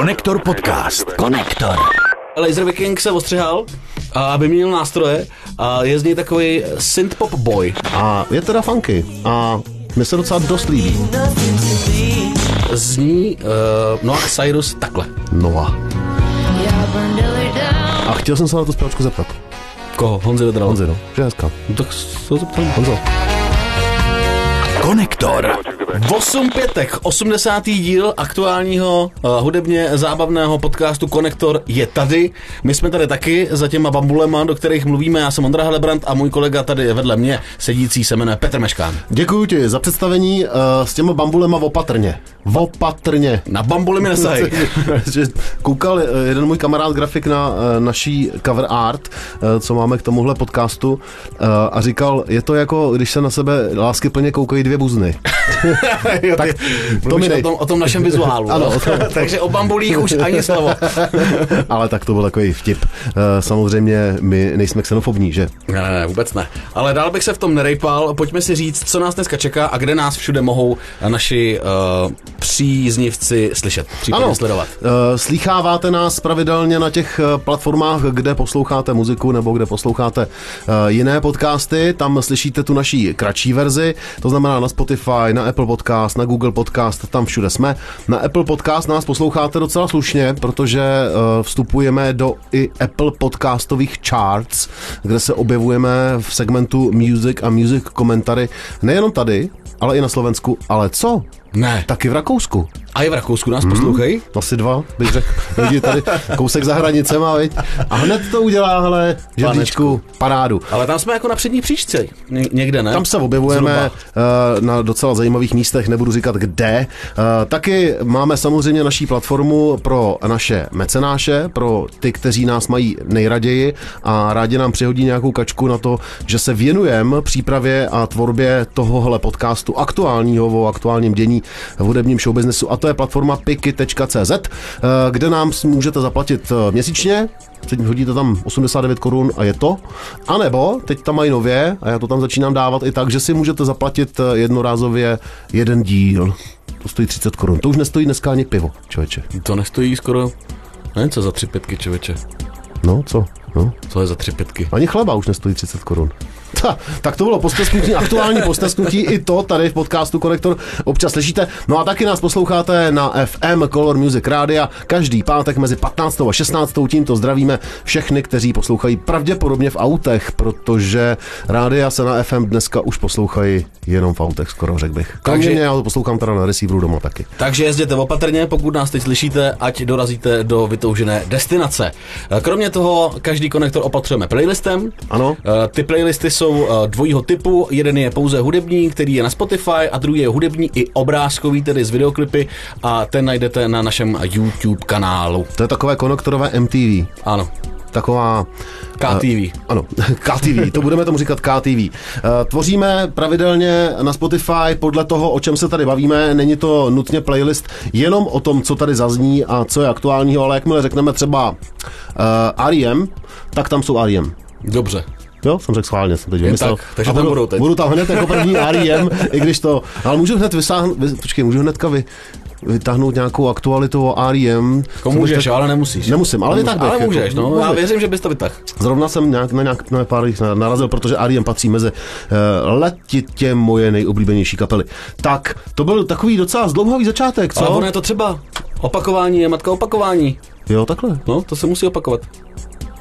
Konektor podcast. Konektor. Laser Viking se ostřihal a vyměnil nástroje a je z něj takový synth pop boy. A je teda funky. A mi se docela dost líbí. Zní uh, Noah Cyrus takhle. Noah. A chtěl jsem se na tu zpěvačku zeptat. Koho? Honzi Vedral. Honzi, no. Že je hezká. No, tak se ho zeptám. Honzo. Konektor. 8 pětek, 80. díl aktuálního uh, hudebně zábavného podcastu Konektor je tady. My jsme tady taky za těma bambulema, do kterých mluvíme. Já jsem Ondra Helebrant a můj kolega tady vedle mě, sedící se jmenuje Petr Meškán. Děkuji ti za představení uh, s těma bambulema opatrně. Opatrně. Na bambuly mi nesahej. Že Koukal eh, jeden můj kamarád grafik na eh, naší cover art, eh, co máme k tomuhle podcastu eh, a říkal, je to jako, když se na sebe lásky plně koukají dvě buzny. jo, Tak to mi o tom, o tom našem vizuálu. Ano, no. o tom. Takže o bambulích už ani slovo. Ale tak to byl takový vtip. Eh, Samozřejmě my nejsme xenofobní, že? Ne, ne, ne, vůbec ne. Ale dál bych se v tom nerejpal. Pojďme si říct, co nás dneska čeká a kde nás všude mohou naši uh, příznivci slyšet, případně sledovat. Eh, Slýcháváte nás pravidelně na těch platformách, kde posloucháte muziku nebo kde posloucháte eh, jiné podcasty. Tam slyšíte tu naší kratší verzi, to znamená na Spotify, na Apple Podcast, na Google Podcast, tam všude jsme. Na Apple Podcast nás posloucháte docela slušně, protože eh, vstupujeme do i Apple podcastových charts, kde se objevujeme v segmentu Music a Music komentary nejenom tady, ale i na Slovensku. Ale co? Ne. Taky v Rakousku. A i v Rakousku nás poslouchají? Asi dva, bych řekl. Lidi tady kousek za hranicema, viď? A hned to udělá, hele, žebříčku, parádu. Ale tam jsme jako na přední příčce. Ně- někde, ne? Tam se objevujeme Zhruba. uh, na docela zajímavých místech, nebudu říkat kde. Uh, taky máme samozřejmě naší platformu pro naše mecenáše, pro ty, kteří nás mají nejraději a rádi nám přihodí nějakou kačku na to, že se věnujeme přípravě a tvorbě tohohle podcastu aktuálního o aktuálním dění v hudebním showbiznesu a to je platforma piky.cz, uh, kde nám můžete zaplatit uh, měsíčně, teď hodíte tam 89 korun a je to. A nebo teď tam mají nově, a já to tam začínám dávat i tak, že si můžete zaplatit eh, jednorázově jeden díl. To stojí 30 korun. To už nestojí dneska ani pivo, člověče. To nestojí skoro... Nevím, co za tři pětky, člověče. No, co? No. Co je za tři pětky? Ani chleba už nestojí 30 korun. Ta, tak to bylo postesknutí, aktuální postesknutí, i to tady v podcastu Konektor občas slyšíte. No a taky nás posloucháte na FM Color Music Rádia každý pátek mezi 15. a 16. Tímto zdravíme všechny, kteří poslouchají pravděpodobně v autech, protože rádia se na FM dneska už poslouchají jenom v autech, skoro řekl bych. Takže- mě, já to poslouchám teda na receiveru doma taky. Takže jezděte opatrně, pokud nás teď slyšíte, ať dorazíte do vytoužené destinace. Kromě toho, každý konektor opatřujeme playlistem. Ano. Eh, Ty playlisty jsou eh, dvojího typu. Jeden je pouze hudební, který je na Spotify, a druhý je hudební i obrázkový, tedy z videoklipy, a ten najdete na našem YouTube kanálu. To je takové konektorové MTV. Ano, Taková KTV. Ano, KTV, to budeme tomu říkat KTV. Eh, Tvoříme pravidelně na Spotify podle toho, o čem se tady bavíme. Není to nutně playlist jenom o tom, co tady zazní a co je aktuálního, ale jakmile řekneme třeba uh, R.E.M., tak tam jsou R.E.M. Dobře. Jo, jsem řekl schválně, jsem teď vymyslel. tak, takže A tam budu, budou teď. Budu tam hned jako první R.E.M., i když to... Ale můžu hned vysáhnout, vy, počkej, můžu hnedka vy, vytáhnout nějakou aktualitu o R.E.M. Jako můžeš, ale nemusíš. Nemusím, ale bych, Ale jako, můžeš, no. mohl Já věřím, že bys to vytáhl. Zrovna jsem nějak, na, nějak, na pár jich narazil, protože R.E.M. patří mezi uh, letitě moje nejoblíbenější kapely. Tak, to byl takový docela zdlouhavý začátek, co? Ale ono je to třeba opakování je matka opakování. Jo, takhle. No, to se musí opakovat.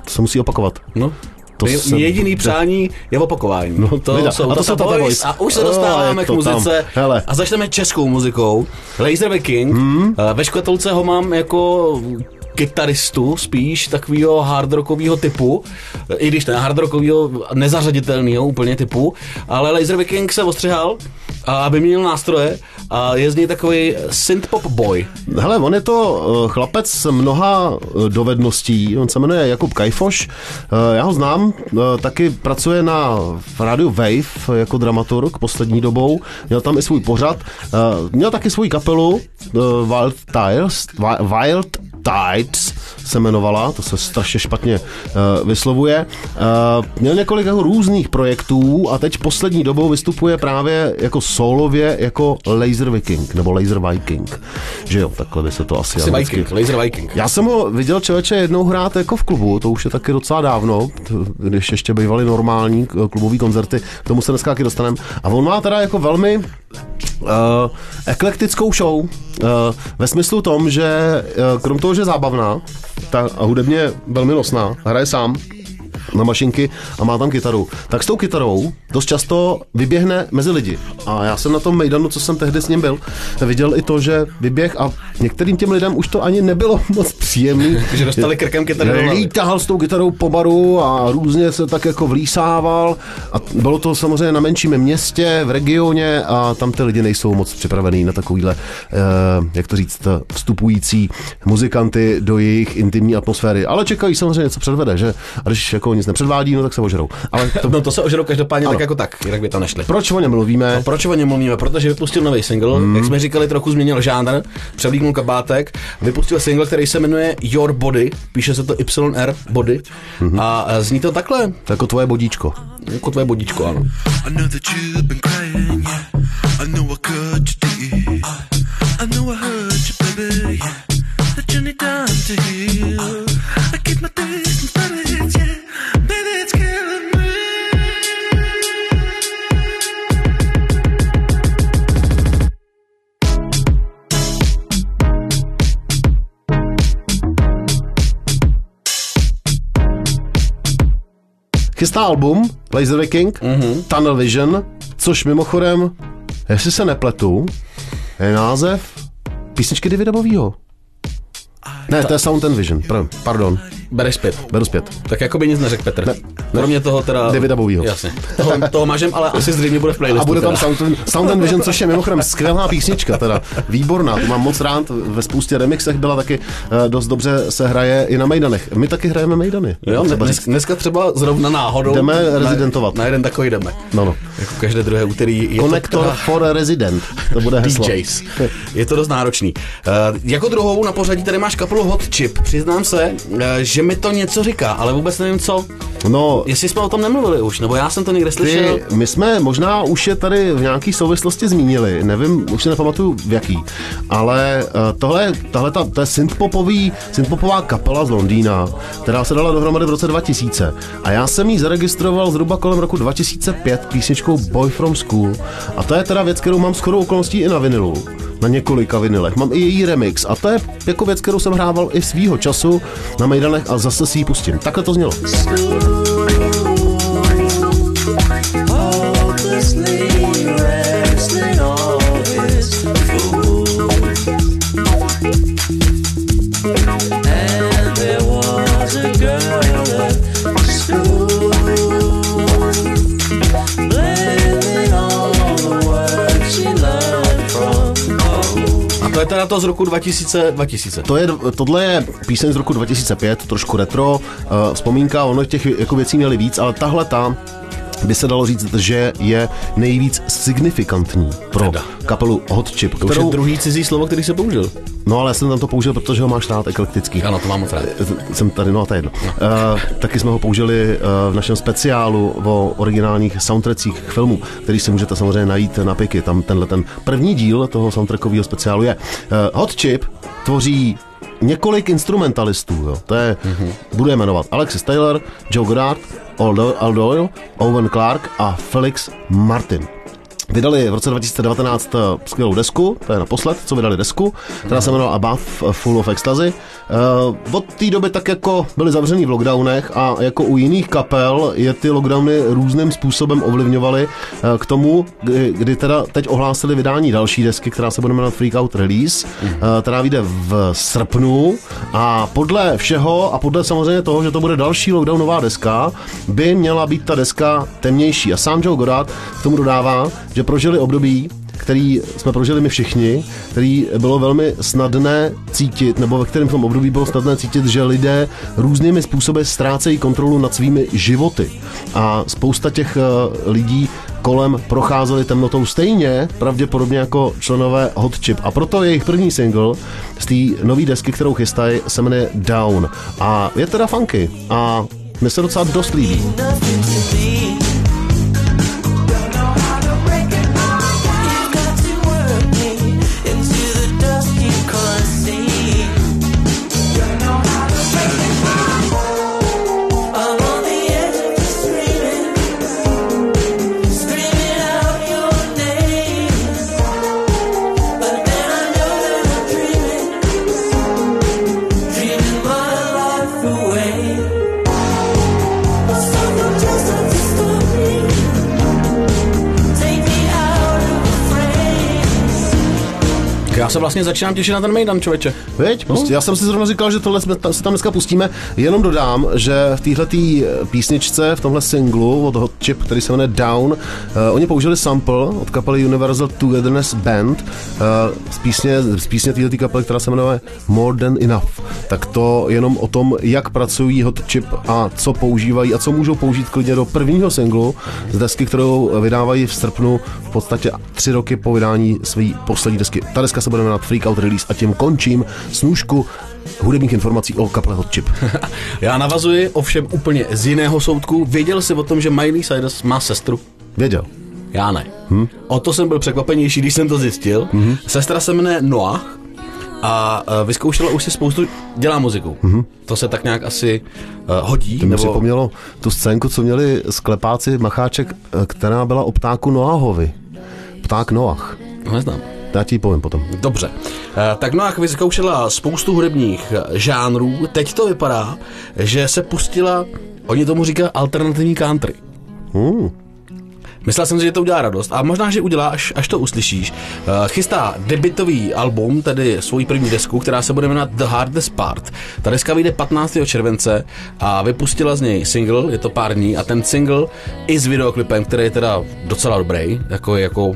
To se musí opakovat. No. To To se- jediný přání je opakování. No, to vida. jsou A to Tata Tata Boys. Boys. A už se dostáváme je k muzice. A začneme českou muzikou. Laser Viking. Hmm. Ve škatulce ho mám jako kytaristu, spíš takového hardrockového typu, i když ne hardrockového, nezařaditelného úplně typu, ale Laser Viking se ostřihal a vyměnil nástroje a je z něj takový synth pop boy. Hele, on je to eh, chlapec s mnoha eh, dovedností, on se jmenuje Jakub Kajfoš, Eh, já ho znám, taky pracuje na rádiu Wave jako dramaturg poslední dobou, měl tam i svůj pořad, měl taky svůj kapelu Wild Tiles, Wi- Wild Tides se jmenovala, to se strašně špatně uh, vyslovuje. Uh, měl několik jako různých projektů a teď poslední dobou vystupuje právě jako solově jako Laser Viking, nebo Laser Viking. Že jo, takhle by se to asi... Asi Viking, Laser Viking. já jsem ho viděl člověče jednou hrát jako v klubu, to už je taky docela dávno, když ještě bývaly normální klubové koncerty, k tomu se dneska taky dostaneme. A on má teda jako velmi uh, eklektickou show, uh, ve smyslu tom, že uh, krom toho, že je zábavná, ta a hudebně velmi nosná, hraje sám, na mašinky a má tam kytaru, tak s tou kytarou dost často vyběhne mezi lidi. A já jsem na tom Mejdanu, co jsem tehdy s ním byl, viděl i to, že vyběh a některým těm lidem už to ani nebylo moc příjemný. Že dostali krkem kytaru. Lítahal s tou kytarou po baru a různě se tak jako vlísával a bylo to samozřejmě na menším městě, v regioně a tam ty lidi nejsou moc připravený na takovýhle, eh, jak to říct, vstupující muzikanty do jejich intimní atmosféry. Ale čekají samozřejmě, něco předvede, že? A když jako nic nepředvádí, no tak se ožerou. Ale to, No to se ožerou každopádně Ano. tak jako tak, jinak by to nešli. proč o něm mluvíme? No, proč o něm mluvíme? Protože vypustil nový single, Hmm. mm. jak jsme říkali, trochu změnil žánr, převlíknul kabátek, vypustil single, který se jmenuje Your Body, píše se to YR Body Mhm. a a zní to takhle, jako tvoje bodíčko. jako tvoje bodíčko, ano. I know that you've been crying, yeah. I know I cut you deep. I know I hurt you, baby, yeah. That you need time to heal. Chystá album Laser Viking, mm-hmm. Tunnel Vision, což mimochodem, jestli se nepletu, je název písničky Davida Bovýho. Ne, to je Sound and Vision, pardon, Bereš zpět. beru zpět. Tak jako by nic neřekl Petr. Ne, Ne. Kromě toho teda... Davida Bowieho. Jasně. Toho, toho mažem, ale asi zřejmě bude v playlistu. A bude tam teda. Sound, Sound and Vision, což je mimochodem skvělá písnička, teda výborná, tu mám moc rád, ve spoustě remixech byla taky eh, dost dobře se hraje i na Mejdanech. My taky hrajeme Mejdany. Jo, třeba dnes, dneska třeba zrovna náhodou. Jdeme na- rezidentovat. Na, jeden takový jdeme. No, no. Jako každé druhé úterý. Je Connector to, for a Resident, to bude heslo. DJs. Je to dost náročný. Uh, jako druhou na pořadí tady máš kapelu Hot Chip. Přiznám se, uh, že mi to něco říká, ale vůbec nevím co. No, Jestli jsme o tom nemluvili už, nebo já jsem to někde slyšel. Ty, my jsme možná už je tady v nějaký souvislosti zmínili, nevím, už si nepamatuju v jaký, ale uh, tohle, tahle ta, to je synthpopový, synthpopová kapela z Londýna, která se dala dohromady v roce 2000 a já jsem ji zaregistroval zhruba kolem roku 2005 písničkou Boy from School. A to je teda věc, kterou mám shodou okolností i na vinilu na několika vinilech. Mám i její remix a to je jako věc, kterou jsem hrával i svýho času na Mejdanech a zase si ji pustím. Takhle to znělo. To je teda to z roku 2000. 2000. To je, tohle je píseň z roku 2005, trošku retro, uh, vzpomínka, ono těch jako věcí měli víc, ale tahle ta by se dalo říct, že je nejvíc signifikantní pro Teda. kapelu Hot Chip, To už je druhý cizí slovo, který se použil. no ale já jsem tam to použil, protože ho máš rád eklektický. Ano, to mám moc rád. Jsem tady, no a to je jedno. Uh, taky jsme ho použili uh, v našem speciálu o originálních soundtrackích k filmu, který si můžete samozřejmě najít na Piky. Tam tenhle ten první díl toho soundtrackového speciálu je. Uh, Hot Chip tvoří několik instrumentalistů, jo. to je, mm-hmm. budu je jmenovat Alexis Taylor, Joe Goddard, Al Al Doyle, Owen Clark a Felix Martin. Vydali v roce 2019 skvělou desku, to je naposled, co vydali desku, která se jmenovala Above Full of Ecstasy. Uh, od té doby tak jako byli zavřený v lockdownech a jako u jiných kapel je ty lockdowny různým způsobem ovlivňovaly k tomu, kdy, teda teď ohlásili vydání další desky, která se bude jmenovat Freak Out Release, která vyjde v srpnu a podle všeho a podle samozřejmě toho, že to bude další lockdownová deska, by měla být ta deska temnější. A sám Joe Goddard k tomu dodává, že prožili období, který jsme prožili my všichni, který bylo velmi snadné cítit, nebo ve kterém v tom období bylo snadné cítit, že lidé různými způsoby ztrácejí kontrolu nad svými životy. A spousta těch eh, lidí kolem procházeli temnotou stejně, pravděpodobně jako členové Hot Chip. A proto jejich první single z té nové desky, kterou chystají, se jmenuje Down. A je teda funky. A mně se docela dost líbí. Se vlastně začínám těšit na ten Mejdan, člověče. Veď, prostě, já jsem si zrovna říkal, že tohle jsme, ta- se tam dneska pustíme. Jenom dodám, že v téhle písničce, v tomhle singlu od Hot Chip, který se jmenuje Down, uh, oni použili sample od kapely Universal Togetherness Band uh, z písně, z písně téhle kapely, která se jmenuje More Than Enough. Tak to jenom o tom, jak pracují Hot Chip a co používají a co můžou použít klidně do prvního singlu z desky, kterou vydávají v srpnu v podstatě tři roky po vydání své poslední desky. Ta deska se bude jmenovat Freak Out Release a tím končím snůžku hudebních informací o kaple Hot Chip. Já navazuji ovšem úplně z jiného soudku. Věděl jsi o tom, že Miley Cyrus má sestru? Věděl. Já ne. Hmm. O to jsem byl překvapenější, když jsem to zjistil. Hmm. Sestra se jmenuje Noah a uh, vyzkoušela už si spoustu, dělá muziku. Hmm. To se tak nějak asi uh, hodí. To mi připomnělo tu scénku, co měli sklepáci Macháček, eh, která byla o ptáku Noahovi. Pták Noach. No, Neznám. Já ti povím potom. Dobře. Eh, Tak Noah vyzkoušela spoustu hudebních eh, žánrů. Teď to vypadá, že se pustila, oni tomu říkají alternativní country. Hmm. Myslel jsem si, že to udělá radost a možná, že udělá, až, až to uslyšíš. Eh, Chystá debitový album, tedy svoji první desku, která se bude jmenovat The Hardest Part. Ta deska vyjde 15. července a vypustila z něj single, je to pár dní, a ten single i s videoklipem, který je teda docela dobrý, jako, jako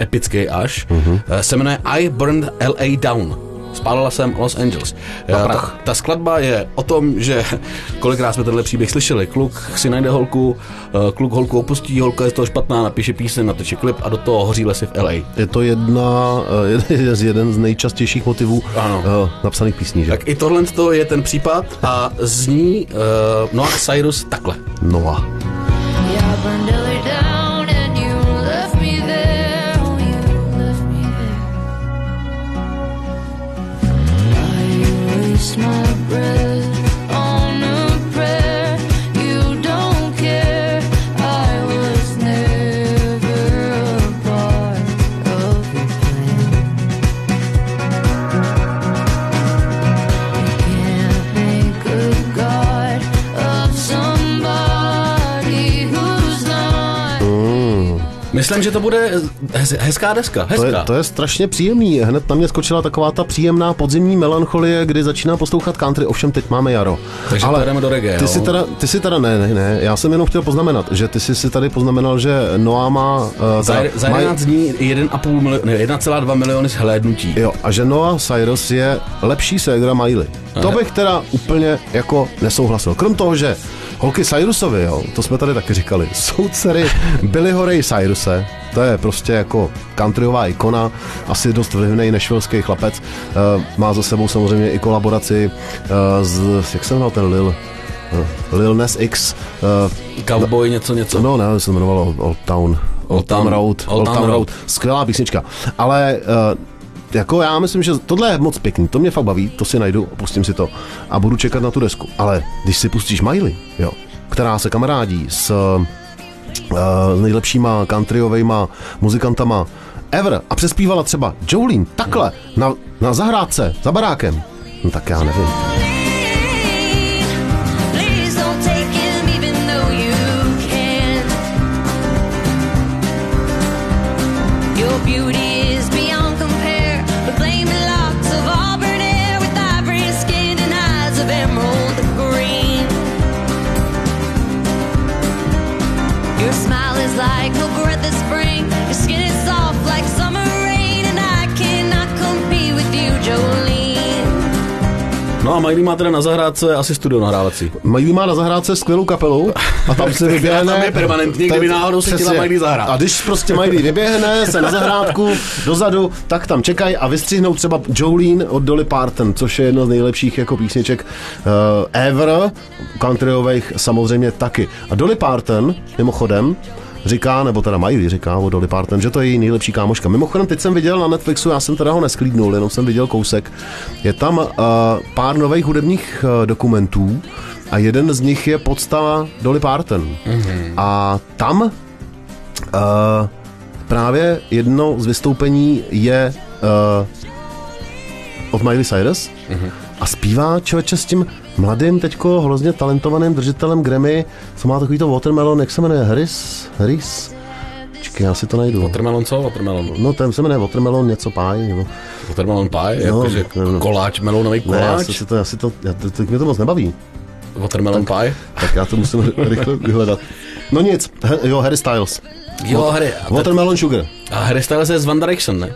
epický až, mm-hmm. se jmenuje I Burned LA Down. Spálila jsem Los Angeles. Eh, Ta, ta skladba je o tom, že kolikrát jsme tenhle příběh slyšeli. Kluk si najde holku, eh, kluk holku opustí, holka je z toho špatná, napíše píseň, natočí klip a do toho hoří lesy v LA. Je to jedna, eh, jeden z- jeden z nejčastějších motivů Ano. napsaných písní, že? Tak i tohle to je ten případ a zní uh, Noah Cyrus takhle. Noah. Yeah, Myslím, že to bude hez, hezká deska. To je, Hezká. to je strašně příjemný. Hned na mě skočila taková ta příjemná podzimní melancholie, kdy začíná poslouchat country, ovšem teď máme jaro. Takže pojedeme do reggae, Ty jo? si, teda, ty si teda, ne, ne, ne, já jsem jenom chtěl poznamenat, že ty jsi si tady poznamenal, že Noah má... Uh, Za, za 11 dní 1,5 milion, ne, 1,2 miliony zhlédnutí. Jo, a že Noah Cyrus je lepší ségra Miley. To bych teda úplně jako nesouhlasil. Krom toho, že holky Cyrusovi, jo, to jsme tady taky říkali, jsou dcery Billyho Ray Cyruse, to je prostě jako countryová ikona, asi dost vlivný nešvilský chlapec. Uh, má za sebou samozřejmě i kolaboraci uh, s, jak se jmenoval ten Lil? Uh, Lil Nas X. Uh, Cowboy něco, něco. No, ne, se jmenovalo Old Town. Old Town Road. Old Town Road. Skvělá písnička. Ale uh, jako já myslím, že tohle je moc pěkný, to mě fakt baví, to si najdu, pustím si to a budu čekat na tu desku. Ale když si pustíš Miley, jo, která se kamarádí s, uh, s nejlepšíma countryovejma muzikantama ever a přespívala třeba Jolene takhle na, na zahrádce, za barákem, no tak já nevím. Miley má teda na zahrádce asi studio nahrávací. Miley má na zahrádce skvělou kapelu a tam se vyběhne. tam je permanentně, kdyby náhodou se chtěla. Miley zahrát. A když prostě Miley vyběhne se na zahrádku dozadu, tak tam čekají a vystřihnou třeba Jolene od Dolly Parton, což je jedno z nejlepších jako písniček uh, ever, countryových samozřejmě taky. A Dolly Parton, mimochodem, říká, nebo teda Miley říká o Dolly Parton, že to je její nejlepší kámoška. Mimochodem, teď jsem viděl na Netflixu, já jsem teda ho nesklídnul, jenom jsem viděl kousek. Je tam uh, pár nových hudebních uh, dokumentů a jeden z nich je podstava Dolly Parton. Mm-hmm. A tam uh, právě jedno z vystoupení je uh, od Miley Cyrus mm-hmm. A zpívá člověče s tím mladým, teďko hrozně talentovaným držitelem Grammy, co má takový to Watermelon, jak se jmenuje, Harris? Harris? Čekaj, já si to najdu. Watermelon co? Watermelon. No, ten se jmenuje Watermelon něco pie, nebo... Watermelon pie, No, jakože no, no. koláč, Ne, já koláč. si to, já si to, já, to, teď mě to moc nebaví. Watermelon pie. Tak já to musím rychle vyhledat. No nic, jo, Harry Styles. Jo, Harry. Watermelon Sugar. a Harry Styles je z One Direction, ne?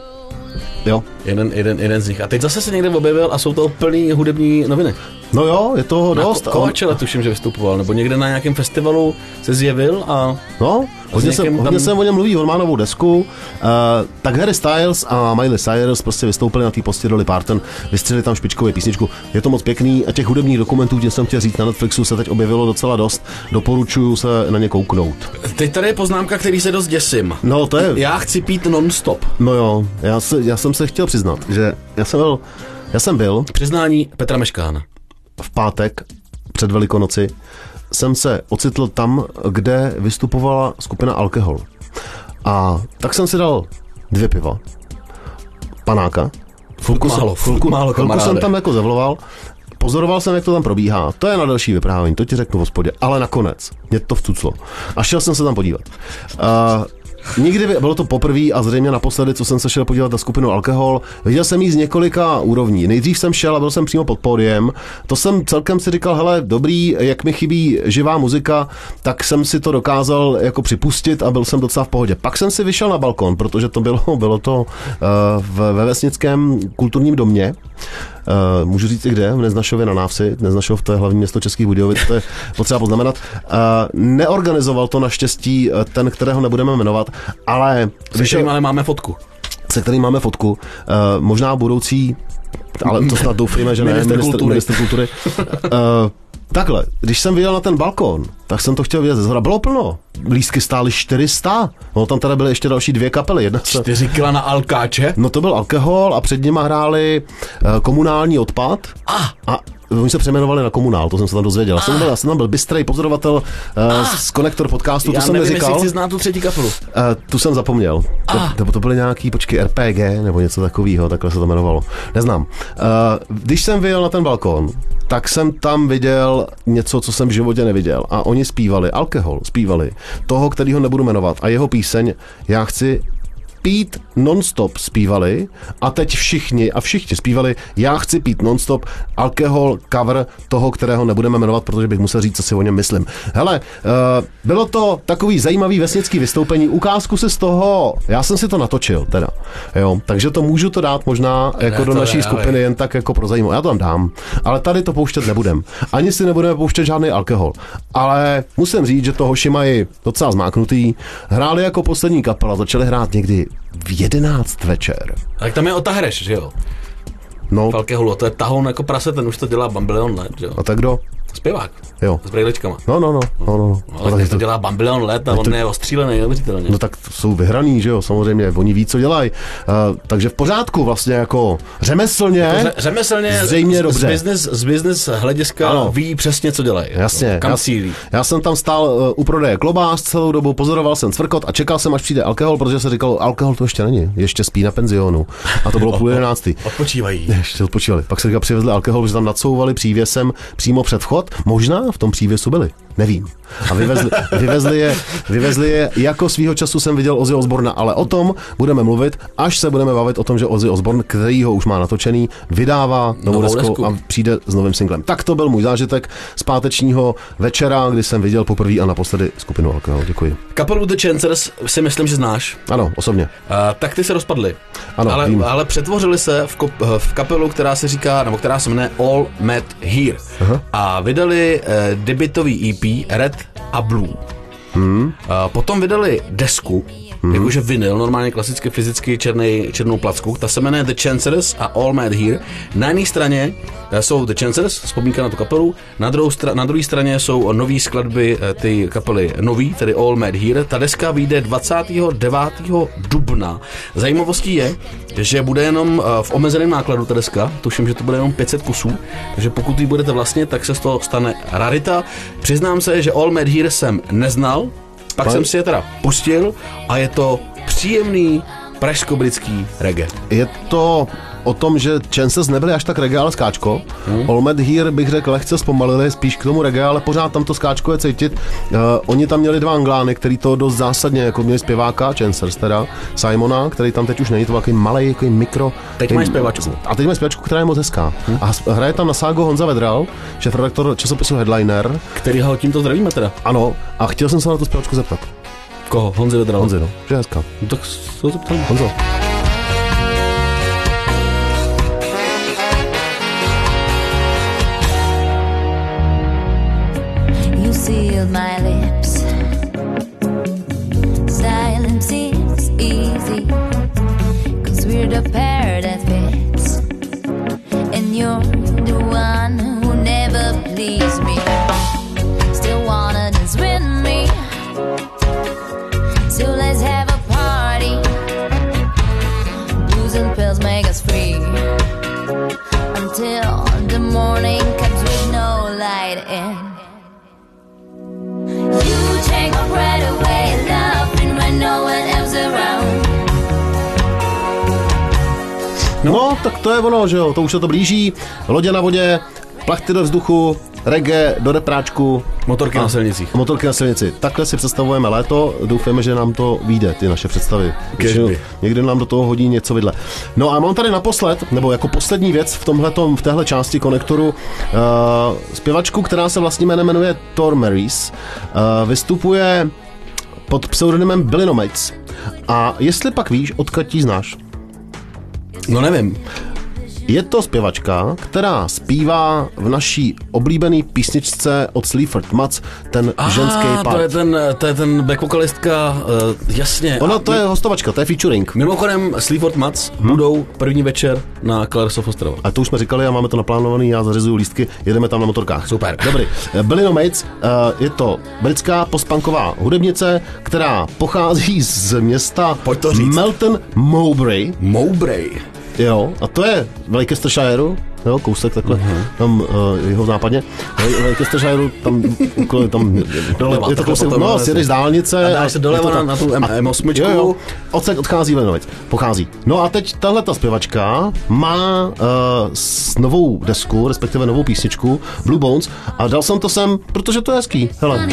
Jo. Jeden, jeden, jeden z nich. A teď zase se někde objevil a jsou to plný hudební noviny. No jo, je toho Na dost. Ko- Kovačele tuším, že vystupoval, nebo někde na nějakém festivalu se zjevil a No, hodně, se, hodně tam- se o něm mluví, on má novou desku. Uh, tak Harry Styles a Miley Cyrus prostě vystoupili na té postě Dolly Parton, vystřelili tam špičkovou písničku. Je to moc pěkný a těch hudebních dokumentů, tím jsem chtěl říct, na Netflixu se teď objevilo docela dost. Doporučuju se na ně kouknout. teď tady je poznámka, který se dost děsím. No to je, Já chci pít non-stop. no jo, já, se, já jsem se chtěl přiznat, že já jsem byl, já jsem byl Přiznání Petra Meškána. V pátek před Velikonoci, jsem se ocitl tam, kde vystupovala skupina Alkohol. A tak jsem si dal dvě piva, panáka, chvilku, málo, jsem, chvilku, málo, chvilku jsem tam jako zavloval, pozoroval jsem, jak to tam probíhá. To je na další vyprávění, to ti řeknu v hospodě. Ale nakonec mě to vcuclo. A šel jsem se tam podívat. Uh, Nikdy by, bylo to poprvé a zřejmě naposledy, co jsem se šel podívat na skupinu Alkohol. Viděl jsem jí z několika úrovní. Nejdřív jsem šel a byl jsem přímo pod pódiem. To jsem celkem si říkal, hele, dobrý, jak mi chybí živá muzika, tak jsem si to dokázal jako připustit a byl jsem docela v pohodě. Pak jsem si vyšel na balkon, protože to bylo, bylo to uh, ve vesnickém kulturním domě. Uh, můžu říct i kde, v Neznašově na Návsi, Neznašov to je hlavní město Českých Budějovic, to je potřeba poznamenat. Uh, neorganizoval to naštěstí uh, ten, kterého nebudeme jmenovat, ale Se kterým ale máme fotku. se kterým máme fotku, uh, možná budoucí, ale to snad doufejme, že ne, Ministr kultury. ministr kultury. Uh, takhle, když jsem viděl na ten balkón, tak jsem to chtěl vidět ze zhora. Bylo plno. Lístky stály 400. No tam teda byly ještě další dvě kapely. Jedna se, Čtyři kila na alkáče. No to byl alkohol a před nima hráli uh, komunální odpad. Ah. A oni se přejmenovali na komunál, to jsem se tam dozvěděl. Já jsem, byl, já jsem tam byl bystrý pozorovatel uh, z Konektor podcastu, to Já jsem nevím, neříkal. jestli chci znát tu třetí kapelu. Uh, tu jsem zapomněl. To, Ah. to, to byly nějaký, počkej, RPG nebo něco takového, takhle se to jmenovalo. Neznám. Uh, když jsem vyjel na ten balkon, tak jsem tam viděl něco, co jsem v životě neviděl. A oni zpívali, alkohol zpívali, toho, kterýho nebudu jmenovat. A jeho píseň, já chci pít nonstop zpívali a teď všichni a všichni zpívali já chci pít nonstop alkohol cover toho, kterého nebudeme jmenovat, protože bych musel říct, co si o něm myslím. Hele, uh, bylo to takový zajímavý vesnický vystoupení, ukázku si z toho, já jsem si to natočil teda, jo, takže to můžu to dát možná jako do naší skupiny jen tak jako pro zajímavost. Já to tam dám, ale tady to pouštět nebudem. Ani si nebudeme pouštět žádný alkohol. Ale musím říct, že to hoši mají docela zmáknutý. Hráli jako poslední kapela, začali hrát někdy v 11 večer. Tak tam je Otahreš, že jo? No, Falkeholu, to je tahoun jako prase, ten už to dělá Bambilion let, že jo? a tak kdo? Zpěvák. Jo. S brejličkama. No, no, no, no, no. No, no, ale tak to, to dělá Bambilion let a on je ostřílený neuvěřitelně. No tak to jsou vyhraný, že jo, samozřejmě, oni ví, co dělají. Uh, takže v pořádku vlastně jako řemeslně. Ře- řemeslně Zřejmě z, dobře. Z business, z business hlediska Ano. ví přesně, co dělají. Jasně. Kam já, cílí. já jsem tam stál uh, u prodeje klobás celou dobu, pozoroval jsem cvrkot a čekal jsem, až přijde alkohol, protože se říkalo, alkohol to ještě není, ještě spí na penzionu. A to bylo půl jedenáctý. Odpočívají. Ještě odpočívali. Pak se říká, přivezli alkohol, že tam nadsouvali přívěsem přímo před vchod. Možná v tom přívěsu byli. Nevím. A vyvezli, vyvezli, je, vyvezli je, jako svýho času jsem viděl Ozzy Osborna, ale o tom budeme mluvit, až se budeme bavit o tom, že Ozzy Osbourne, který ho už má natočený, vydává novou, Novou desku desku. a přijde s novým singlem. Tak to byl můj zážitek z pátečního večera, kdy jsem viděl poprvé a naposledy skupinu Alkohol. Děkuji. Kapelu The Chancers si myslím, že znáš. Ano, osobně. A, tak ty se rozpadly. Ano, ale, vím. ale přetvořili se v, kop, v kapelu, která se říká, nebo která se jmenuje All Met Here. Aha. A vydali eh, debitový EP Red a Blue. Hmm. A potom vydali desku, hmm. jakože vinyl, normálně klasicky fyzicky černý, černou placku. Ta se jmenuje The Chancers a All Mad Here. Na jedné straně eh, jsou The Chancers, vzpomínka na tu kapelu, na, druhou stra- na druhé straně jsou nové skladby eh, ty kapely nový, tedy All Mad Here. Ta deska vyjde 29. dubna. Zajímavostí je, že bude jenom eh, v omezeném nákladu ta deska, tuším, že to bude jenom 500 kusů, takže pokud ji budete vlastně, tak se z toho stane rarita. Přiznám se, že All Mad Here jsem neznal, pak Pan- jsem si je teda pustil a je to příjemný pražsko-britský reggae. Je to o tom, že Chances nebyly až tak ale skáčko. Hmm. Olmed Here bych řekl lehce zpomalili, spíš k tomu reggae, ale pořád tam to skáčko je cítit. Uh, oni tam měli dva anglány, který to dost zásadně, jako měli zpěváka, Chancers teda, Simona, který tam teď už není, to byl takový malý, takový mikro. Teď mají zpěvačku. A teď mají zpěvačku, která je moc hezká. Hmm. A hraje tam na ságo Honza Vedral, šéf redaktor časopisu Headliner. Který ho tímto zdravíme teda. Ano, a chtěl jsem se na tu zpěvačku zeptat. Koho? Honzi Vedral. Honzi, no, že je hezká. No, tak se ho zeptám. Honzo. Sealed my lips. Silence is easy. Cause we're the pair that fits. And you're the one who never pleased me. Still wanna dance with me. So let's have a party. Booze and pills make us No, tak to je ono, že jo, to už se to blíží. Lodě na vodě, plachty do vzduchu, reggae do repráčku. Motorky na silnicích. Motorky na silnici. Takhle si představujeme léto. Doufáme, že nám to vyjde, ty naše představy. Že Někdy nám do toho hodí něco vidle. No a mám tady naposled, nebo jako poslední věc v, tomhletom, v téhle části konektoru, uh, zpěvačku, která se vlastně jmenuje Thor Marys. Uh, vystupuje pod pseudonymem Billy Nomates. A jestli pak víš, odkud ji znáš? No nevím. Je to zpěvačka, která zpívá v naší oblíbené písničce od Sleaford Mats ten Ah, ženský part. to je ten, to je ten back vokalistka, uh, jasně. Ona to mi- je hostovačka, to je featuring. Mimochodem, Sleaford Mats Hmm. budou první večer na Colors of Ostrava. A to už jsme říkali a máme to naplánovaný, já zařizuju lístky, jedeme tam na motorkách. Super. Dobrý. Billy No Mates uh, je to britská postpunková hudebnice, která pochází z města. Melton Mowbray. Mowbray. Jo, a to je v Leicestershireu, jo, kousek takhle, Mhm. uh-huh. tam uh, jeho západně. V Leicestershireu, tam, okolo- tam Doleva, je to kousek, potom no, vlastně. sjedeš dálnice. A dáš se doleva na- na tu M- A- M8. Jo, jo, odsek odchází Lenovic, pochází. No a teď tahle ta zpěvačka má uh, s novou desku, respektive novou písničku, Blue Bones, a dal jsem to sem, protože to je hezký. Hele.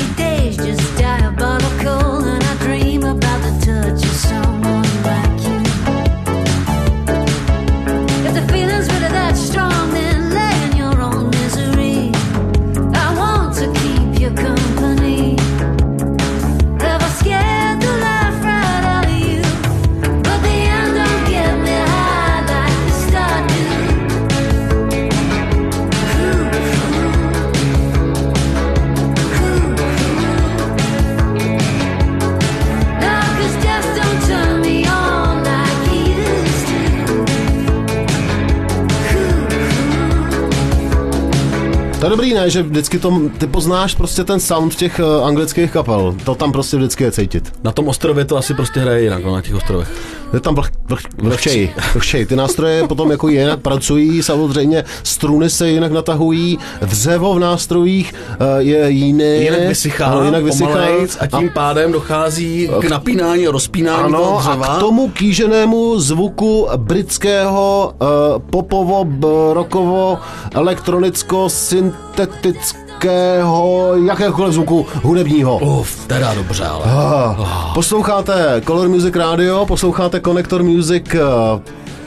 To je dobrý, ne, že vždycky to, ty poznáš prostě ten sound těch uh, anglických kapel. To tam prostě vždycky je cítit. Na tom ostrově to asi prostě hraje jinak, no, na těch ostrovech. Je tam vlh, vlh, vlhčej, vlhčej. Ty nástroje potom jako jinak pracují, samozřejmě struny se jinak natahují, dřevo v nástrojích uh, je jiné. Jinak vysychá, ano, jinak vysychá pomalejc a tím pádem dochází k napínání a rozpínání toho ano, dřeva. a k tomu kýženému zvuku britského uh, popovo, b- rockovo, elektronicko, syntetického nějakého, jakéhokoliv zvuku hudebního. Uf, teda dobře, ale. Ah, Posloucháte Color Music Radio, posloucháte Connector Music eh,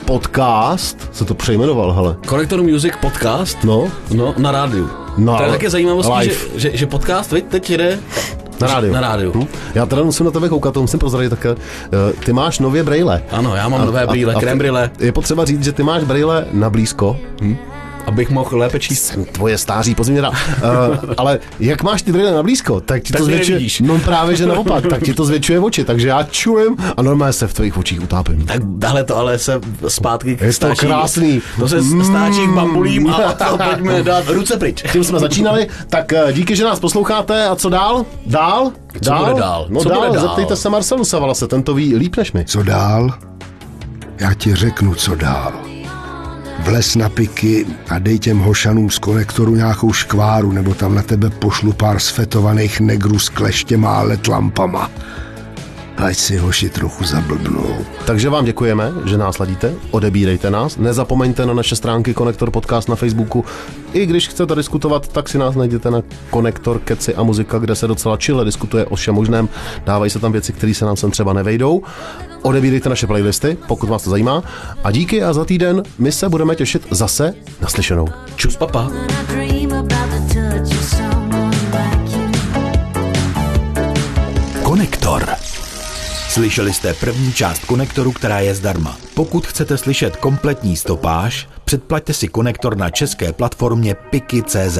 podcast, se to přejmenoval, hele. Connector Music podcast? No. No, na rádiu. No, to je také zajímavostí, že, že, že, podcast teď, teď jede Na rádiu. Na rádiu. Hm? Já teda musím na tebe koukat, to musím prozradit také. Eh, Ty máš nově brejle. Ano, já mám nové brýle, krém brýle. Je potřeba říct, že ty máš brejle na blízko. Abych mohl lépe číst. Tvoje stáří, pozvi mě dál. Uh, ale jak máš ty brýle na blízko, tak ti Tak to zvětšuje. nevidíš. No právě, že naopak, tak ti to zvětšuje oči, takže já čujem a normálně se v tvých očích utápím. Tak dále to ale se zpátky k Je to stáčí. krásný. To se stáčí k bambulím a to pojďme dát ruce pryč. Tím jsme začínali, tak eh, díky, že nás posloucháte a co dál? Dál? Co bude dál? No Co dál, bude dál? zeptejte se Marcelu Savalase, ten to ví líp než my. Co dál? Já ti řeknu, co dál. Vles na piky a dej těm hošanům z konektoru nějakou škváru, nebo tam na tebe pošlu pár sfetovaných negrů s kleštěma a let lampama. Ať si hoši trochu zablbnou. Takže vám děkujeme, že nás ladíte, odebírejte nás, nezapomeňte na naše stránky Konektor Podcast na Facebooku. I když chcete diskutovat, tak si nás najděte na Konektor Keci a muzika, kde se docela čile diskutuje o všem možném. Dávají se tam věci, které se nám sem třeba nevejdou. Odebírejte naše playlisty, pokud vás to zajímá. A díky a za týden my se budeme těšit zase naslyšenou. Čus papa. When I dream about the touch of Slyšeli jste první část konektoru, která je zdarma. Pokud chcete slyšet kompletní stopáž, předplaťte si konektor na české platformě Piki.cz.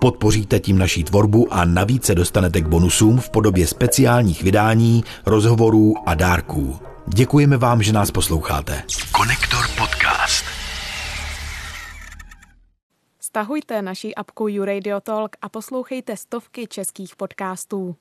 Podpoříte tím naší tvorbu a navíc se dostanete k bonusům v podobě speciálních vydání, rozhovorů a dárků. Děkujeme vám, že nás posloucháte. Konektor podcast. Stahujte naši apku YouRadio Talk a poslouchejte stovky českých podcastů.